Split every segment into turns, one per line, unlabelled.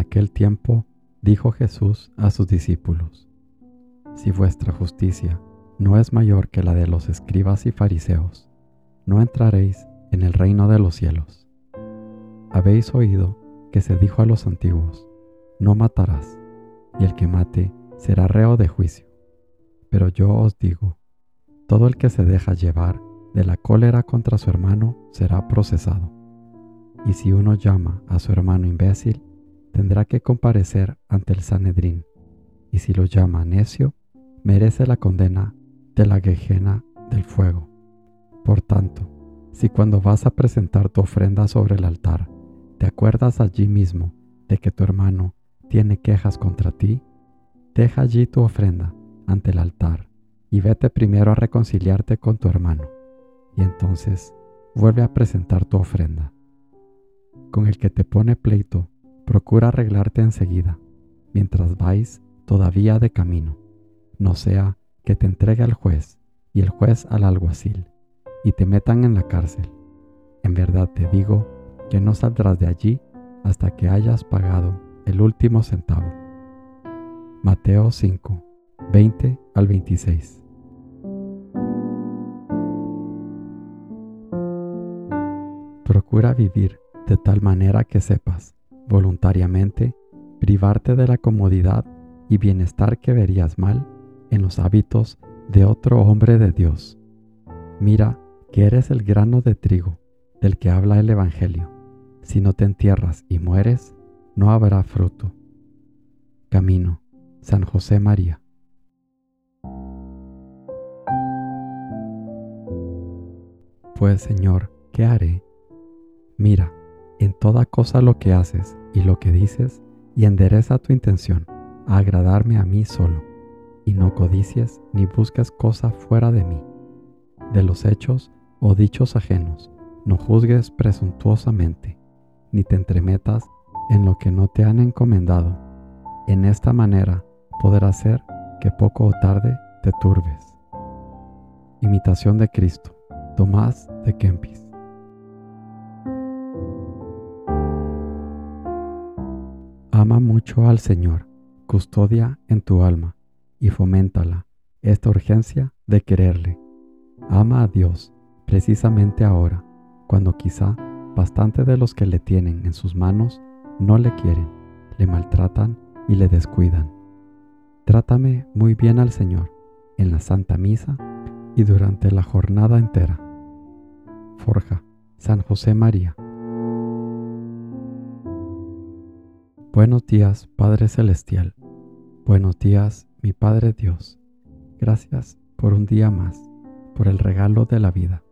Aquel tiempo dijo Jesús a sus discípulos, Si vuestra justicia no es mayor que la de los escribas y fariseos, no entraréis en el reino de los cielos. Habéis oído que se dijo a los antiguos, no matarás, y el que mate será reo de juicio. Pero yo os digo, todo el que se deja llevar de la cólera contra su hermano será procesado. Y si uno llama a su hermano imbécil, tendrá que comparecer ante el Sanedrín, y si lo llama necio, merece la condena de la quejena del fuego. Por tanto, si cuando vas a presentar tu ofrenda sobre el altar, te acuerdas allí mismo de que tu hermano tiene quejas contra ti, deja allí tu ofrenda ante el altar y vete primero a reconciliarte con tu hermano, y entonces vuelve a presentar tu ofrenda. Con el que te pone pleito, procura arreglarte enseguida, mientras vais todavía de camino, no sea que te entregue al juez y el juez al alguacil, y te metan en la cárcel. En verdad te digo que no saldrás de allí hasta que hayas pagado el último centavo. Mateo 5, 20 al 26. Procura vivir de tal manera que sepas, voluntariamente, privarte de la comodidad y bienestar que verías mal en los hábitos de otro hombre de Dios. Mira que eres el grano de trigo del que habla el Evangelio. Si no te entierras y mueres, no habrá fruto. Camino, San José María. Pues Señor, ¿qué haré? Mira, en toda cosa lo que haces y lo que dices, y endereza tu intención a agradarme a mí solo y no codicies ni busques cosa fuera de mí. De los hechos o dichos ajenos, no juzgues presuntuosamente, ni te entremetas en lo que no te han encomendado. En esta manera podrás ser que poco o tarde te turbes. Imitación de Cristo, Tomás de Kempis. Ama mucho al Señor, custodia en tu alma y foméntala esta urgencia de quererle. Ama a Dios precisamente ahora, cuando quizá bastante de los que le tienen en sus manos no le quieren, le maltratan y le descuidan. Trátame muy bien al Señor en la Santa Misa y durante la jornada entera. Forja, San José María. Buenos días, Padre Celestial. Buenos días, mi Padre Dios, gracias por un día más, por el regalo de la vida,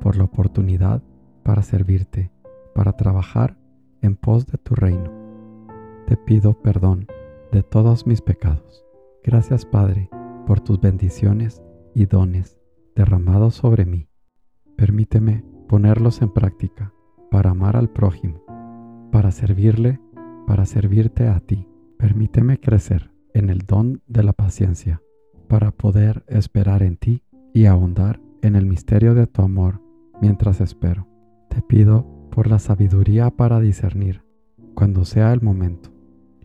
por la oportunidad para servirte, para trabajar en pos de tu reino. Te pido perdón de todos mis pecados. Gracias Padre por tus bendiciones y dones derramados sobre mí. Permíteme ponerlos en práctica para amar al prójimo, para servirle, para servirte a ti. Permíteme crecer en el don de la paciencia para poder esperar en ti y ahondar en el misterio de tu amor mientras espero. Te pido por la sabiduría para discernir, cuando sea el momento,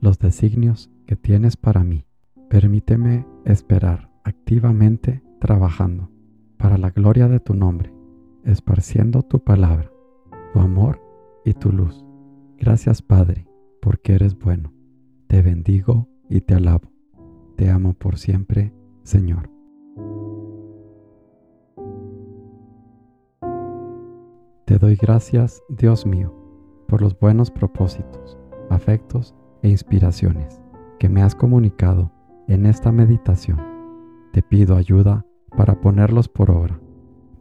los designios que tienes para mí. Permíteme esperar activamente trabajando para la gloria de tu nombre, esparciendo tu palabra, tu amor y tu luz. Gracias Padre, porque eres bueno. Te bendigo y te alabo. Te amo por siempre, Señor. Te doy gracias, Dios mío, por los buenos propósitos, afectos e inspiraciones que me has comunicado en esta meditación. Te pido ayuda para ponerlos por obra.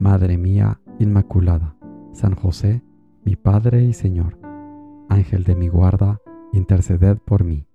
Madre mía Inmaculada, San José, mi Padre y Señor, Ángel de mi guarda, interceded por mí.